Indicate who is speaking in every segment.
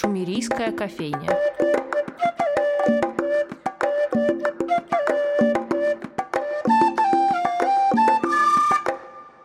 Speaker 1: Шумерийская кофейня.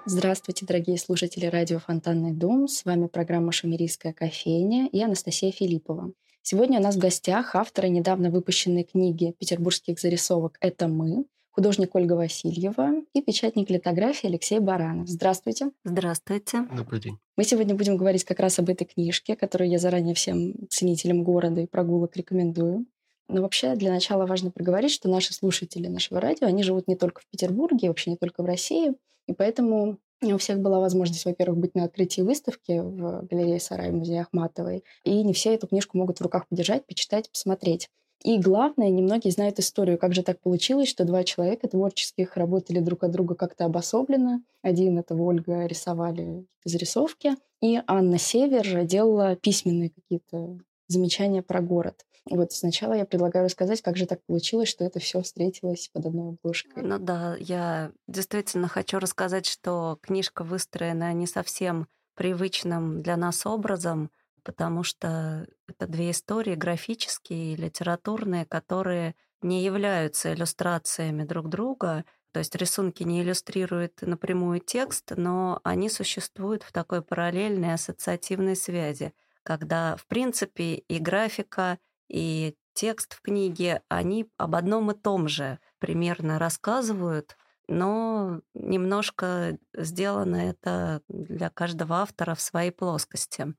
Speaker 2: Здравствуйте, дорогие слушатели радио «Фонтанный дом». С вами программа «Шумерийская кофейня» и Анастасия Филиппова. Сегодня у нас в гостях авторы недавно выпущенной книги петербургских зарисовок «Это мы», художник Ольга Васильева и печатник литографии Алексей Баранов. Здравствуйте.
Speaker 3: Здравствуйте.
Speaker 4: Добрый день.
Speaker 2: Мы сегодня будем говорить как раз об этой книжке, которую я заранее всем ценителям города и прогулок рекомендую. Но вообще для начала важно проговорить, что наши слушатели нашего радио, они живут не только в Петербурге, вообще не только в России, и поэтому не у всех была возможность, во-первых, быть на открытии выставки в галерее Сарай музея Ахматовой, и не все эту книжку могут в руках подержать, почитать, посмотреть. И главное, немногие знают историю, как же так получилось, что два человека творческих работали друг от друга как-то обособленно. Один — это Ольга рисовали зарисовки, и Анна Север делала письменные какие-то замечания про город. Вот сначала я предлагаю рассказать, как же так получилось, что это все встретилось под одной обложкой.
Speaker 3: Ну да, я действительно хочу рассказать, что книжка выстроена не совсем привычным для нас образом, потому что это две истории графические и литературные, которые не являются иллюстрациями друг друга, то есть рисунки не иллюстрируют напрямую текст, но они существуют в такой параллельной ассоциативной связи, когда, в принципе, и графика, и текст в книге, они об одном и том же примерно рассказывают, но немножко сделано это для каждого автора в своей плоскости.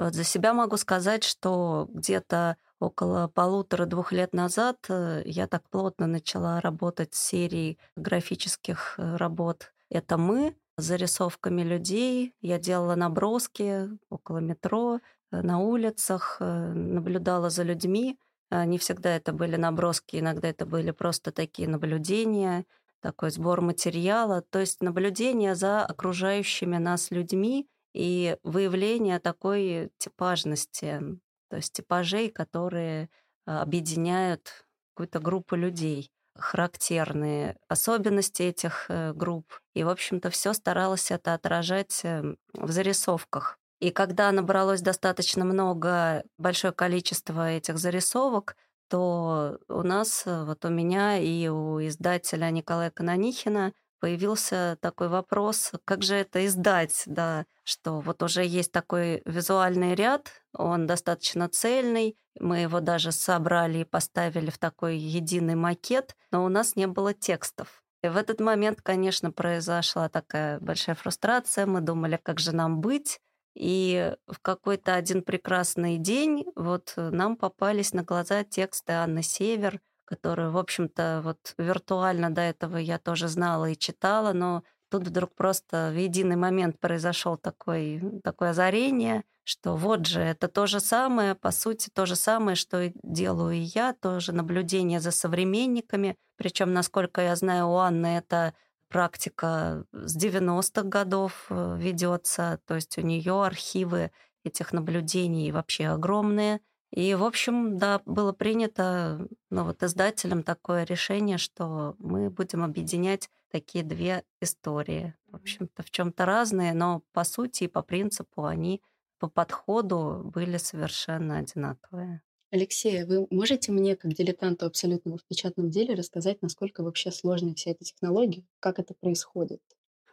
Speaker 3: Вот за себя могу сказать, что где-то около полутора-двух лет назад э, я так плотно начала работать с серией графических э, работ «Это мы», зарисовками людей. Я делала наброски около метро, Э, на улицах, наблюдала за людьми. А, не всегда это были наброски, иногда это были просто такие наблюдения, такой сбор материала, то есть наблюдение за окружающими нас людьми и выявление такой типажности, то есть типажей, которые а, объединяют какую-то группу людей характерные особенности этих э, групп. И, в общем-то, все старалась это отражать эм, в зарисовках. И когда набралось достаточно много, большое количество этих зарисовок, то у нас, э, вот у меня и у издателя Николая Канонихина появился такой вопрос, как же это издать, да, что вот уже есть такой визуальный ряд, он достаточно цельный, мы его даже собрали и поставили в такой единый макет, но у нас не было текстов. И в этот момент, конечно, произошла такая большая фрустрация, мы думали, как же нам быть, и в какой-то один прекрасный день вот нам попались на глаза тексты Анны Север, которые, в общем-то, вот виртуально до этого я тоже знала и читала, но тут вдруг просто в единый момент произошел такой, такое озарение, что вот же, это то же самое, по сути, то же самое, что и делаю и я, тоже наблюдение за современниками. Причем, насколько я знаю, у Анны это практика с 90-х годов э, ведется, то есть у нее архивы этих наблюдений вообще огромные. И, в общем, да, было принято ну, вот издателем такое решение, что мы будем объединять такие две истории. В общем-то, в чем-то разные, но по сути и по принципу они по подходу были совершенно одинаковые.
Speaker 2: Алексей, вы можете мне, как дилетанту абсолютно в печатном деле, рассказать, насколько вообще сложны все эти технологии, как это происходит?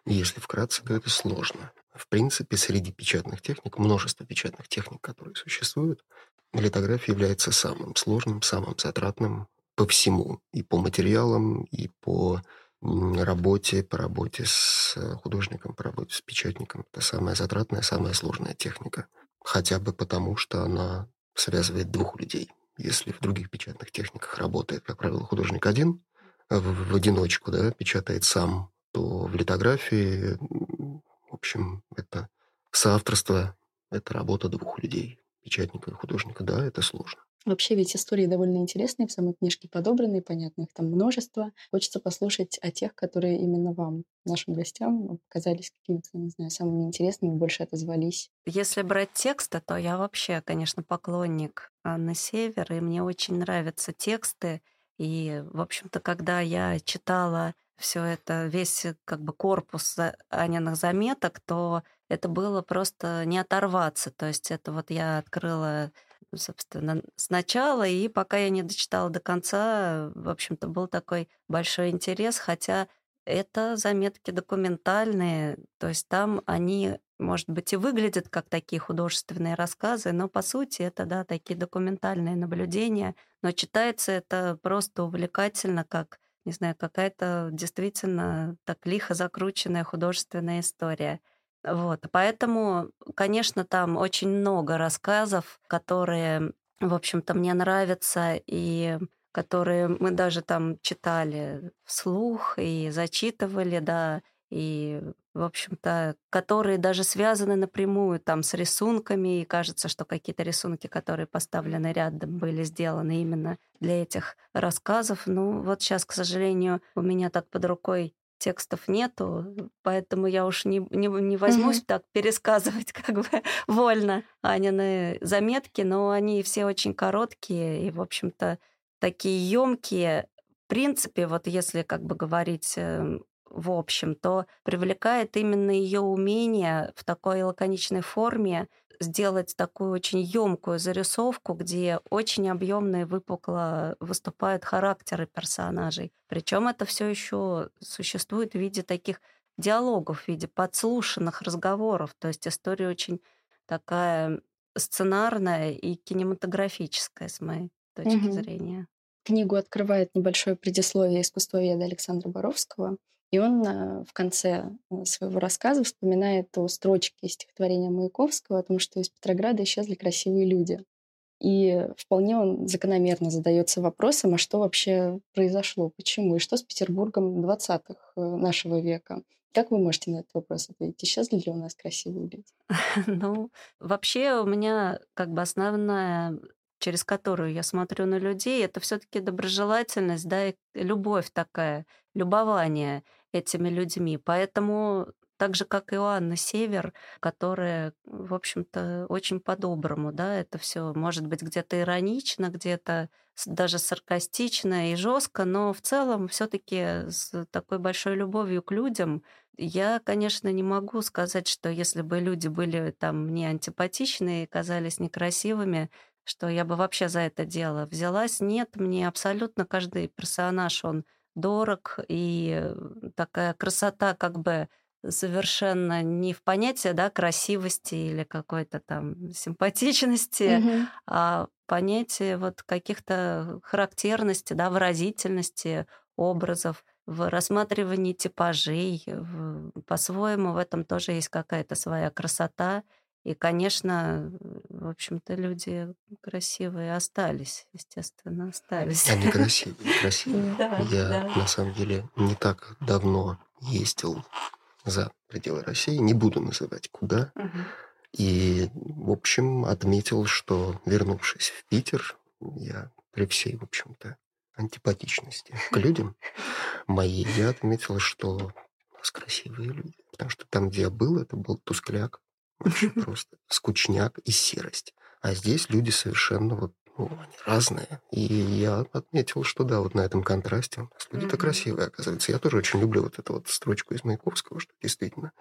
Speaker 4: Если вкратце, то это сложно. В принципе, среди печатных техник, множество печатных техник, которые существуют, литография является самым сложным, самым затратным по всему. И по материалам, и по работе, по работе с художником, по работе с печатником. Это самая затратная, самая сложная техника. Хотя бы потому, что она связывает двух людей. Если в других печатных техниках работает, как правило, художник один, в, в одиночку да, печатает сам, то в литографии, общем, это соавторство, это работа двух людей, печатника и художника. Да, это сложно.
Speaker 2: Вообще ведь истории довольно интересные в самой книжке подобраны, понятно, их там множество. Хочется послушать о тех, которые именно вам, нашим гостям, показались какими-то, не знаю, самыми интересными, больше отозвались.
Speaker 3: Если брать тексты, то я вообще, конечно, поклонник Анны Север, и мне очень нравятся тексты. И, в общем-то, когда я читала все это, весь как бы корпус Аниных заметок, то это было просто не оторваться. То есть это вот я открыла собственно, сначала, и пока я не дочитала до конца, в общем-то, был такой большой интерес, хотя это заметки документальные, то есть там они, может быть, и выглядят как такие художественные рассказы, но по сути это, да, такие документальные наблюдения, но читается это просто увлекательно, как, не знаю, какая-то действительно так лихо закрученная художественная история. Вот, поэтому, конечно, там очень много рассказов, которые, в общем-то, мне нравятся, и которые мы даже там читали вслух и зачитывали, да, и, в общем-то, которые даже связаны напрямую там с рисунками, и кажется, что какие-то рисунки, которые поставлены рядом, были сделаны именно для этих рассказов. Ну, вот сейчас, к сожалению, у меня так под рукой текстов нету, поэтому я уж не, не, не возьмусь mm-hmm. так пересказывать как бы вольно Анины заметки, но они все очень короткие, и, в общем-то, такие емкие. В принципе, вот если как бы говорить эм, в общем, то привлекает именно ее умение в такой лаконичной форме сделать такую очень емкую зарисовку, где очень объемно и выпукло выступают характеры персонажей. Причем это все еще существует в виде таких диалогов, в виде подслушанных разговоров. То есть история очень такая сценарная и кинематографическая, с моей точки угу. зрения.
Speaker 2: Книгу открывает небольшое предисловие искусствоведа Александра Боровского. И он э, в конце э, своего рассказа вспоминает о строчке стихотворения Маяковского о том, что из Петрограда исчезли красивые люди. И вполне он закономерно задается вопросом, а что вообще произошло, почему, и что с Петербургом 20-х э, нашего века. Как вы можете на этот вопрос ответить? Исчезли ли у нас красивые люди?
Speaker 3: Ну, вообще у меня как бы основная через которую я смотрю на людей, это все-таки доброжелательность, да, и любовь такая, любование этими людьми. Поэтому так же, как и у Анны Север, которая, в общем-то, очень по-доброму, да, это все может быть где-то иронично, где-то даже саркастично и жестко, но в целом все-таки с такой большой любовью к людям я, конечно, не могу сказать, что если бы люди были там мне антипатичны и казались некрасивыми, что я бы вообще за это дело взялась. Нет, мне абсолютно каждый персонаж, он дорог, и такая красота как бы совершенно не в понятие да, красивости или какой-то там симпатичности, mm-hmm. а понятие вот каких-то характерности, да, выразительности образов, в рассматривании типажей. По-своему в этом тоже есть какая-то своя красота. И, конечно, в общем-то, люди красивые остались, естественно, остались.
Speaker 4: Они красивые, красивые. Да, Я, да. на самом деле, не так давно ездил за пределы России, не буду называть куда, угу. и, в общем, отметил, что, вернувшись в Питер, я при всей, в общем-то, антипатичности к людям моей, я отметил, что у нас красивые люди. Потому что там, где я был, это был тускляк, Вообще просто скучняк и серость. А здесь люди совершенно вот, ну, они разные. И я отметил, что да, вот на этом контрасте у нас люди-то красивые, оказывается. Я тоже очень люблю вот эту вот строчку из Маяковского, что действительно.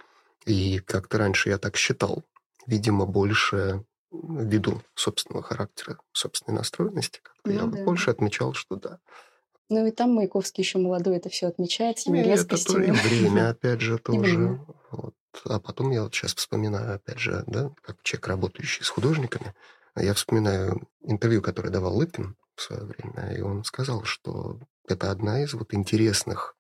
Speaker 4: И как-то раньше я так считал. Видимо, больше ввиду собственного характера, собственной настроенности, как-то ну, я да. больше отмечал, что да.
Speaker 2: Ну и там Маяковский еще молодой это все отмечает, с его
Speaker 4: резкостью. Это время, опять же, тоже. Вот. А потом я вот сейчас вспоминаю, опять же, да, как человек, работающий с художниками, я вспоминаю интервью, которое давал Лыпин в свое время, и он сказал, что это одна из вот интересных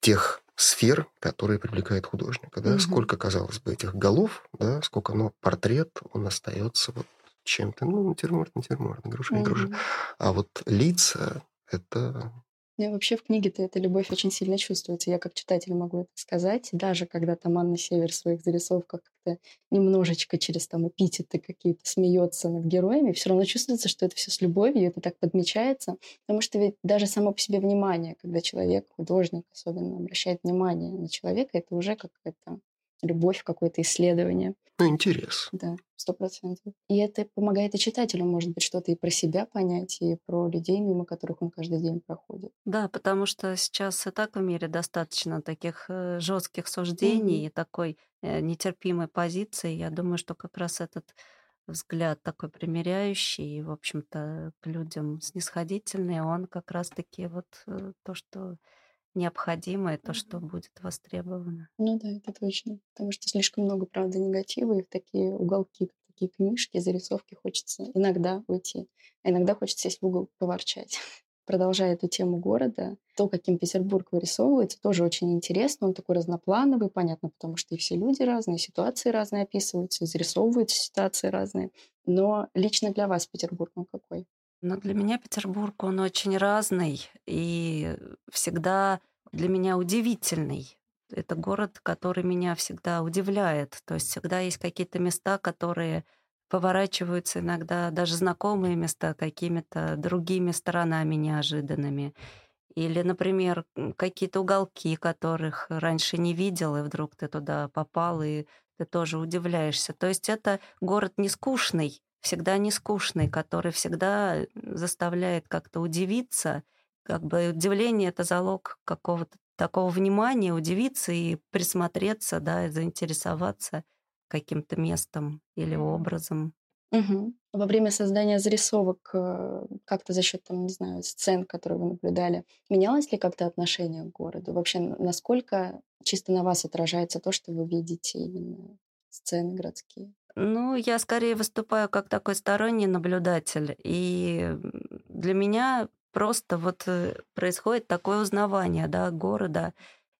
Speaker 4: тех сфер, которые привлекают художника. Да? Угу. Сколько, казалось бы, этих голов, да, сколько, но портрет, он остается вот чем-то, ну, натюрморт, натюрморт, груша, не груша. А вот лица – это
Speaker 2: мне вообще в книге-то эта любовь очень сильно чувствуется. Я как читатель могу это сказать. Даже когда там Анна Север в своих зарисовках как-то немножечко через там эпитеты какие-то смеется над героями, все равно чувствуется, что это все с любовью, это так подмечается. Потому что ведь даже само по себе внимание, когда человек, художник особенно, обращает внимание на человека, это уже какая-то любовь, какое-то исследование.
Speaker 4: Ну, интерес.
Speaker 2: Да, сто процентов. И это помогает и читателю, может быть, что-то и про себя понять, и про людей, мимо которых он каждый день проходит.
Speaker 3: Да, потому что сейчас и так в мире достаточно таких э, жестких суждений mm-hmm. и такой э, нетерпимой позиции. Я думаю, что как раз этот взгляд такой примиряющий и, в общем-то, к людям снисходительный, он как раз-таки вот э, то, что необходимо, и то, что будет востребовано.
Speaker 2: Ну да, это точно. Потому что слишком много, правда, негатива, и в такие уголки, в такие книжки, зарисовки хочется иногда уйти. А иногда хочется сесть в угол поворчать. Продолжая эту тему города, то, каким Петербург вырисовывается, тоже очень интересно. Он такой разноплановый, понятно, потому что и все люди разные, ситуации разные описываются, и зарисовываются ситуации разные. Но лично для вас Петербург он какой?
Speaker 3: Но для меня Петербург, он очень разный и всегда для меня удивительный. Это город, который меня всегда удивляет. То есть всегда есть какие-то места, которые поворачиваются иногда, даже знакомые места, какими-то другими сторонами неожиданными. Или, например, какие-то уголки, которых раньше не видел, и вдруг ты туда попал, и ты тоже удивляешься. То есть это город не скучный, всегда не скучный, который всегда заставляет как-то удивиться. Как бы удивление — это залог какого-то такого внимания, удивиться и присмотреться, да, и заинтересоваться каким-то местом или образом.
Speaker 2: Угу. Во время создания зарисовок э, как-то за счет, там, не знаю, сцен, которые вы наблюдали, менялось ли как-то отношение к городу? Вообще, насколько чисто на вас отражается то, что вы видите именно сцены городские?
Speaker 3: Ну, я скорее выступаю как такой сторонний наблюдатель. И для меня просто вот э, происходит такое узнавание да, города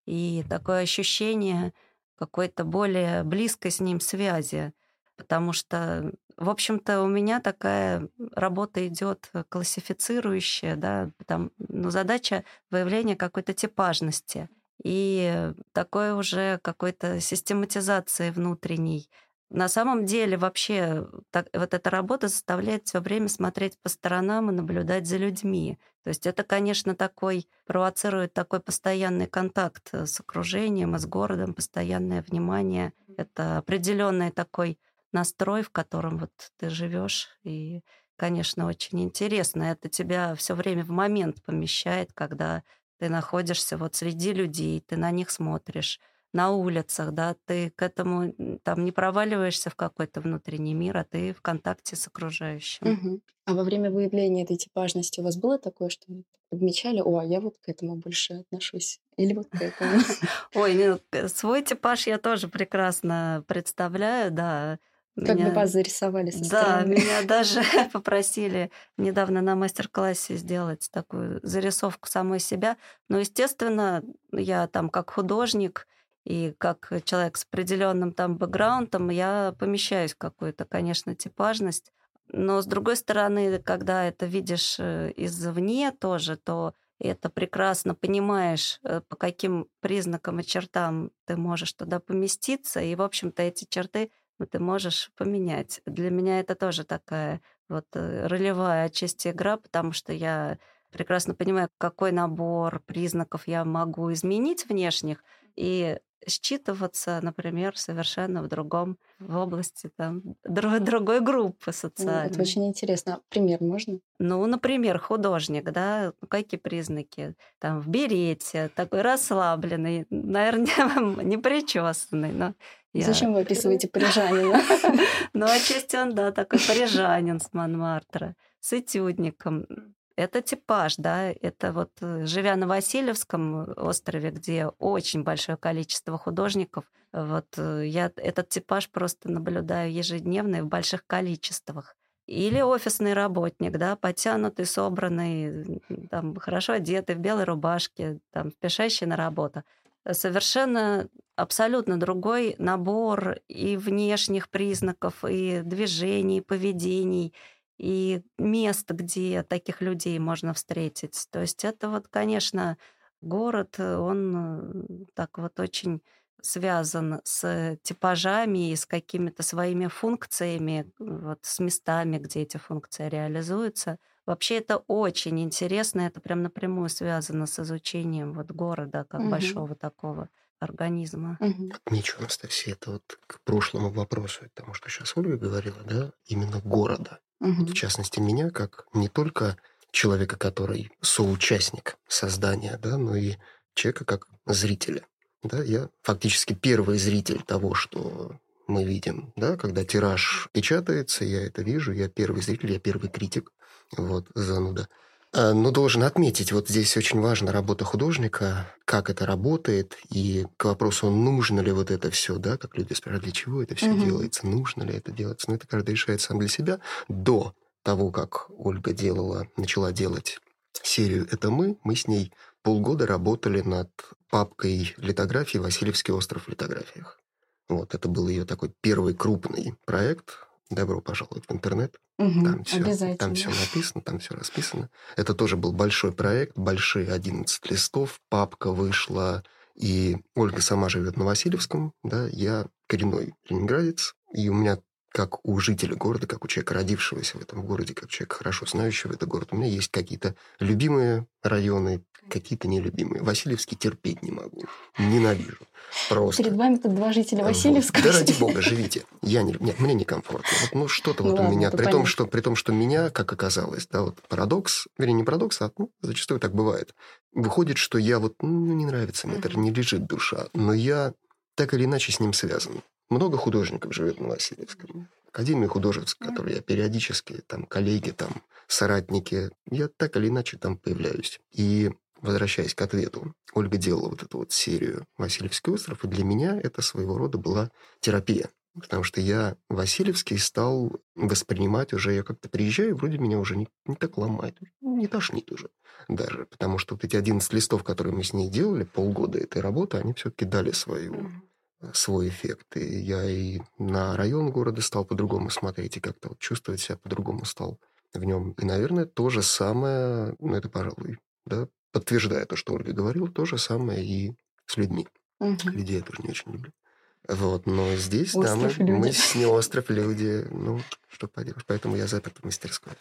Speaker 3: и такое ощущение какой-то более близкой с ним связи. Потому что, в общем-то, у меня такая работа идет классифицирующая, да, там, ну, задача выявления какой-то типажности и такой уже какой-то систематизации внутренней на самом деле вообще так, вот эта работа заставляет все время смотреть по сторонам и наблюдать за людьми. То есть это, конечно, такой провоцирует такой постоянный контакт э, с окружением и с городом, постоянное внимание. Это определенный такой настрой, в котором вот ты живешь и конечно, очень интересно. Это тебя все время в момент помещает, когда ты находишься вот среди людей, ты на них смотришь на улицах, да, ты к этому там не проваливаешься в какой-то внутренний мир, а ты в контакте с окружающим.
Speaker 2: Угу. А во время выявления этой типажности у вас было такое, что вы подмечали, о, а я вот к этому больше отношусь, или вот к этому?
Speaker 3: Ой, ну, свой типаж я тоже прекрасно представляю, да.
Speaker 2: Как меня... бы вас зарисовали со
Speaker 3: Да, меня даже попросили недавно на мастер-классе сделать такую зарисовку самой себя. Но, естественно, я там как художник, и как человек с определенным там бэкграундом я помещаюсь в какую-то, конечно, типажность. Но с другой стороны, когда это видишь э, извне тоже, то это прекрасно понимаешь, э, по каким признакам и чертам ты можешь туда поместиться, и, в общем-то, эти черты ну, ты можешь поменять. Для меня это тоже такая вот э, ролевая отчасти игра, потому что я прекрасно понимаю, какой набор признаков я могу изменить внешних, и считываться, например, совершенно в другом, в области там, друг, другой группы социальной.
Speaker 2: Это очень интересно. Пример можно?
Speaker 3: Ну, например, художник, да, ну, какие признаки? Там в берете, такой расслабленный, наверное, не причесанный, но
Speaker 2: я... Зачем вы описываете парижанина?
Speaker 3: Ну, отчасти он, да, такой парижанин с Монмартра, с этюдником. Это типаж, да, это вот э, живя на Васильевском острове, где очень большое количество художников, вот э, я этот типаж просто наблюдаю ежедневно и в больших количествах. Или офисный работник, да, потянутый, собранный, там, хорошо одетый, в белой рубашке, там, спешащий на работу. Совершенно абсолютно другой набор и внешних признаков, и движений, и поведений — и мест, где таких людей можно встретить. То есть это вот, конечно, город, э, он э, так вот очень связан с типажами и с какими-то своими функциями, вот с местами, где эти функции реализуются. Вообще это очень интересно, это прям напрямую связано с изучением вот города как угу. большого такого организма.
Speaker 4: Угу. Ничего, Анастасия, это вот к прошлому вопросу, тому, что сейчас Ольга говорила, да, именно города. Угу. В частности, меня как не только человека, который соучастник создания, да, но и человека как зрителя. Да, я фактически первый зритель того, что мы видим, да, когда тираж печатается, я это вижу, я первый зритель, я первый критик, вот, зануда. А, но должен отметить, вот здесь очень важна работа художника, как это работает, и к вопросу, нужно ли вот это все, да, как люди спрашивают, для чего это все угу. делается, нужно ли это делать, но это каждый решает сам для себя. До того, как Ольга делала, начала делать серию «Это мы», мы с ней полгода работали над папкой литографии «Васильевский остров в литографиях». Вот, это был ее такой первый крупный проект, добро пожаловать в интернет.
Speaker 2: Угу,
Speaker 4: там, все, там все написано, там все расписано. Это тоже был большой проект, большие 11 листов, папка вышла, и Ольга сама живет на Васильевском, да, я коренной ленинградец, и у меня как у жителя города, как у человека, родившегося в этом городе, как человека, хорошо знающего этот город, у меня есть какие-то любимые районы, какие-то нелюбимые. Васильевский терпеть не могу. Ненавижу. Просто.
Speaker 2: Перед вами тут два жителя Васильевского.
Speaker 4: Вот. Да ради бога, живите. Я не, нет, мне некомфортно. Вот, ну, что-то ну, вот ладно, у меня, при том, что, при том, что меня, как оказалось, да, вот парадокс, вернее, не парадокс, а ну, зачастую так бывает. Выходит, что я вот, ну, не нравится мне, это не лежит душа, но я так или иначе с ним связан. Много художников живет на Васильевском. Академия художеств, которые я периодически, там, коллеги, там, соратники, я так или иначе там появляюсь. И возвращаясь к ответу, Ольга делала вот эту вот серию «Васильевский остров», и для меня это своего рода была терапия. Потому что я Васильевский стал воспринимать уже, я как-то приезжаю, вроде меня уже не, не так ломает, не тошнит уже даже. Потому что вот эти 11 листов, которые мы с ней делали, полгода этой работы, они все-таки дали свою свой эффект. И я и на район города стал по-другому смотреть, и как-то вот чувствовать себя по-другому стал в нем. И, наверное, то же самое, ну, это, пожалуй, да, подтверждая то, что Ольга говорила, то же самое и с людьми. Угу. Людей я тоже не очень люблю. Вот, но здесь, остров да, мы, мы с не остров люди, ну, что поделаешь, поэтому я запер в мастерской.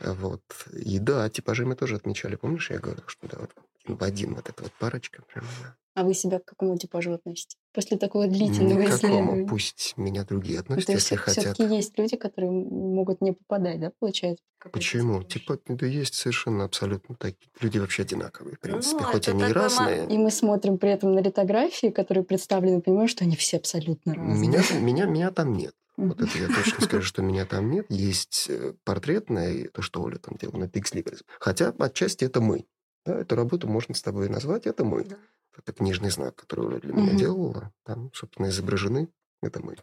Speaker 4: Вот. И да, типажи мы тоже отмечали. Помнишь, я говорил, что да, вот в один вот эта вот парочка прям, да.
Speaker 2: А вы себя к какому типажу относите? После такого длительного Никакому. исследования.
Speaker 4: Пусть меня другие относят, То если хотят.
Speaker 2: Все-таки есть люди, которые могут не попадать, да, получается?
Speaker 4: Почему? Типа, да есть совершенно абсолютно такие. Люди вообще одинаковые, в принципе, ну, хоть они и разные.
Speaker 2: И мы смотрим при этом на литографии, которые представлены, понимаем, что они все абсолютно разные.
Speaker 4: Меня, меня, меня там нет. Вот это я точно скажу, что меня там нет. Есть э, портретное, то, что Оля там делала на Pixlibris. Хотя отчасти это мы. Да, эту работу можно с тобой назвать, это мы. Да это книжный знак, который для меня делала. Там, собственно, изображены. Это мы.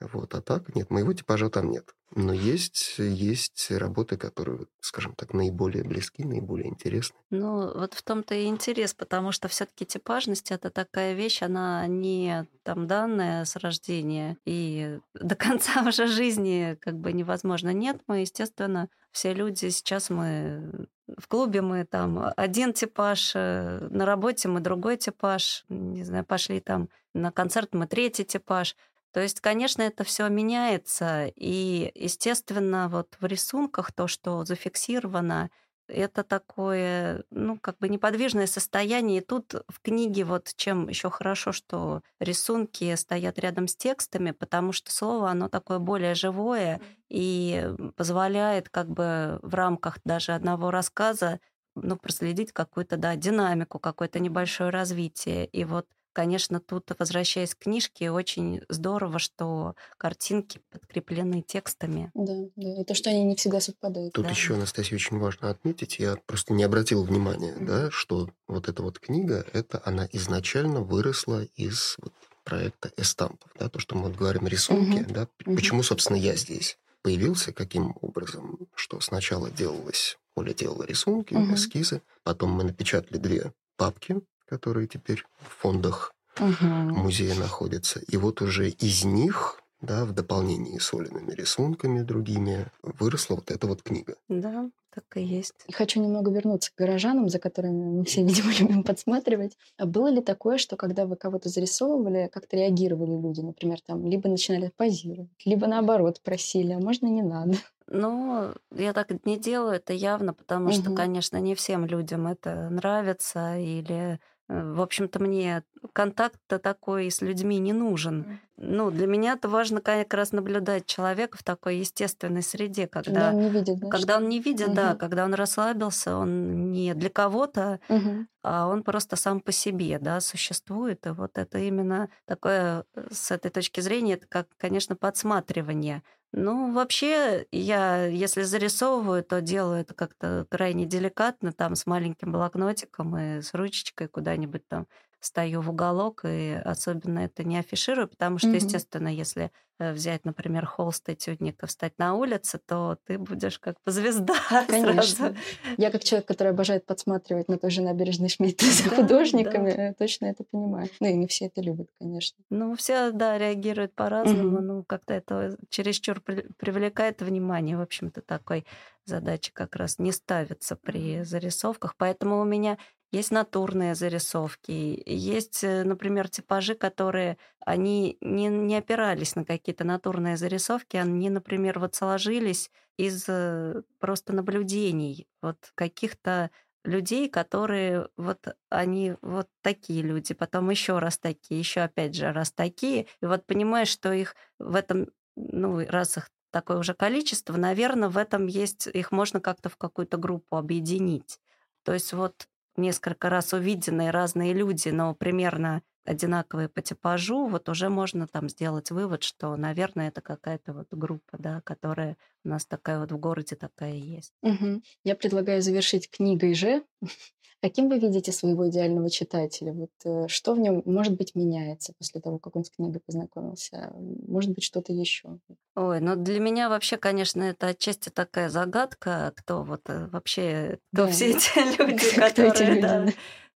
Speaker 4: Вот. А так нет, моего типажа там нет. Но есть, есть работы, которые, скажем так, наиболее близки, наиболее интересны.
Speaker 3: Ну, вот в том-то и интерес, потому что все таки типажность — это такая вещь, она не там данная с рождения, и до конца уже жизни как бы невозможно. Нет, мы, естественно, все люди, сейчас мы в клубе мы там один типаж, э, на работе мы другой типаж, не знаю, пошли там на концерт мы третий типаж. То есть, конечно, это все меняется, и, естественно, вот в рисунках то, что зафиксировано, это такое, ну, как бы неподвижное состояние. И тут в книге вот чем еще хорошо, что рисунки стоят рядом с текстами, потому что слово, оно такое более живое и позволяет как бы в рамках даже одного рассказа ну, проследить какую-то, да, динамику, какое-то небольшое развитие. И вот Конечно, тут, возвращаясь к книжке, очень здорово, что картинки подкреплены текстами.
Speaker 2: Да, да. И то, что они не всегда совпадают.
Speaker 4: Тут
Speaker 2: да.
Speaker 4: еще, Анастасия, очень важно отметить, я просто не обратил внимания, mm-hmm. да, что вот эта вот книга, это она изначально выросла из вот проекта эстампов, да, то, что мы вот говорим рисунки, mm-hmm. да, mm-hmm. почему, собственно, я здесь появился, каким образом, что сначала делалось, Оля делала рисунки, mm-hmm. эскизы, потом мы напечатали две папки которые теперь в фондах угу. музея находятся. И вот уже из них да, в дополнении с Олиными рисунками другими, выросла вот эта вот книга.
Speaker 3: Да, так и есть.
Speaker 2: И хочу немного вернуться к горожанам, за которыми мы все, видимо, любим подсматривать. А было ли такое, что когда вы кого-то зарисовывали, как-то реагировали люди? Например, там либо начинали позировать, либо наоборот просили, а можно не надо?
Speaker 3: Ну, я так не делаю, это явно, потому угу. что, конечно, не всем людям это нравится или в общем-то, мне контакт-то такой с людьми не нужен. Ну, для меня это важно как раз наблюдать человека в такой естественной среде, когда,
Speaker 2: когда он не видит, да,
Speaker 3: когда он не видит, угу. да, когда он расслабился, он не для кого-то, угу. а он просто сам по себе, да, существует. И вот это именно такое, э, с этой точки зрения, это как, конечно, подсматривание. Ну, вообще, я, если зарисовываю, то делаю это как-то крайне деликатно, там, с маленьким блокнотиком и с ручечкой куда-нибудь там стою в уголок, и особенно это не афиширую, потому что, mm-hmm. естественно, если э, взять, например, холст этюдника, встать на улице, то ты будешь как бы звезда
Speaker 2: Конечно. Сразу. Я как человек, который обожает подсматривать на той же набережной Шмидта за да, художниками, да. Э, точно это понимаю. Ну и не все это любят, конечно.
Speaker 3: Ну, все, да, реагируют по-разному, mm-hmm. ну, как-то это чересчур привлекает внимание, в общем-то, такой задачи как раз не ставится при зарисовках, поэтому у меня есть натурные зарисовки, есть, э, например, типажи, которые, они не, не опирались на какие-то натурные зарисовки, они, например, вот сложились из э, просто наблюдений вот каких-то людей, которые вот они вот такие люди, потом еще раз такие, еще опять же раз такие, и вот понимаешь, что их в этом, ну, раз их такое уже количество, наверное, в этом есть, их можно как-то в какую-то группу объединить. То есть вот несколько раз увиденные разные люди, но примерно одинаковые по типажу, вот уже можно там сделать вывод, что, наверное, это какая-то вот группа, да, которая у нас такая вот в городе такая есть.
Speaker 2: Угу. Я предлагаю завершить книгой же. Каким вы видите своего идеального читателя? Вот э, что в нем, может быть, меняется после того, как он с книгой познакомился? Может быть, что-то еще?
Speaker 3: Ой, ну для меня вообще, конечно, это отчасти такая загадка, кто вот э, вообще, кто да. все эти люди, которые, эти люди, да,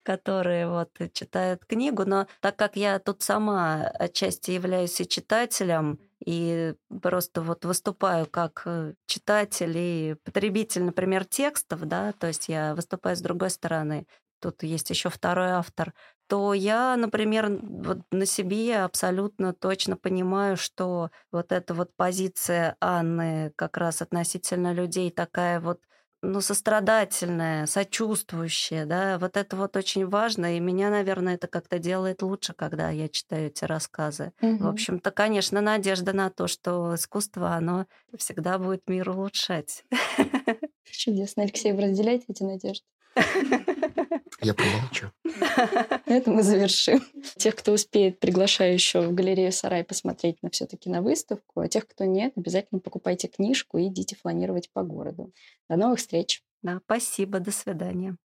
Speaker 3: которые вот читают книгу. Но так как я тут сама отчасти являюсь и читателем, и просто вот выступаю как э, читатель и потребитель, например, текстов, да, то есть я выступаю с другой стороны, тут есть еще второй автор, то я, например, вот на себе абсолютно точно понимаю, что вот эта вот позиция Анны как раз относительно людей такая вот ну, сострадательная, сочувствующая, да, вот это вот очень важно, и меня, наверное, это как-то делает лучше, когда я читаю эти рассказы. Угу. В общем-то, конечно, надежда на то, что искусство, оно всегда будет мир улучшать.
Speaker 2: Чудесно. Алексей, вы разделяете эти надежды?
Speaker 4: Я помолчу.
Speaker 2: На этом мы завершим. Тех, кто успеет, приглашаю еще в галерею Сарай посмотреть на все-таки на выставку. А тех, кто нет, обязательно покупайте книжку и идите фланировать по городу. До новых встреч.
Speaker 3: Да, спасибо, до свидания.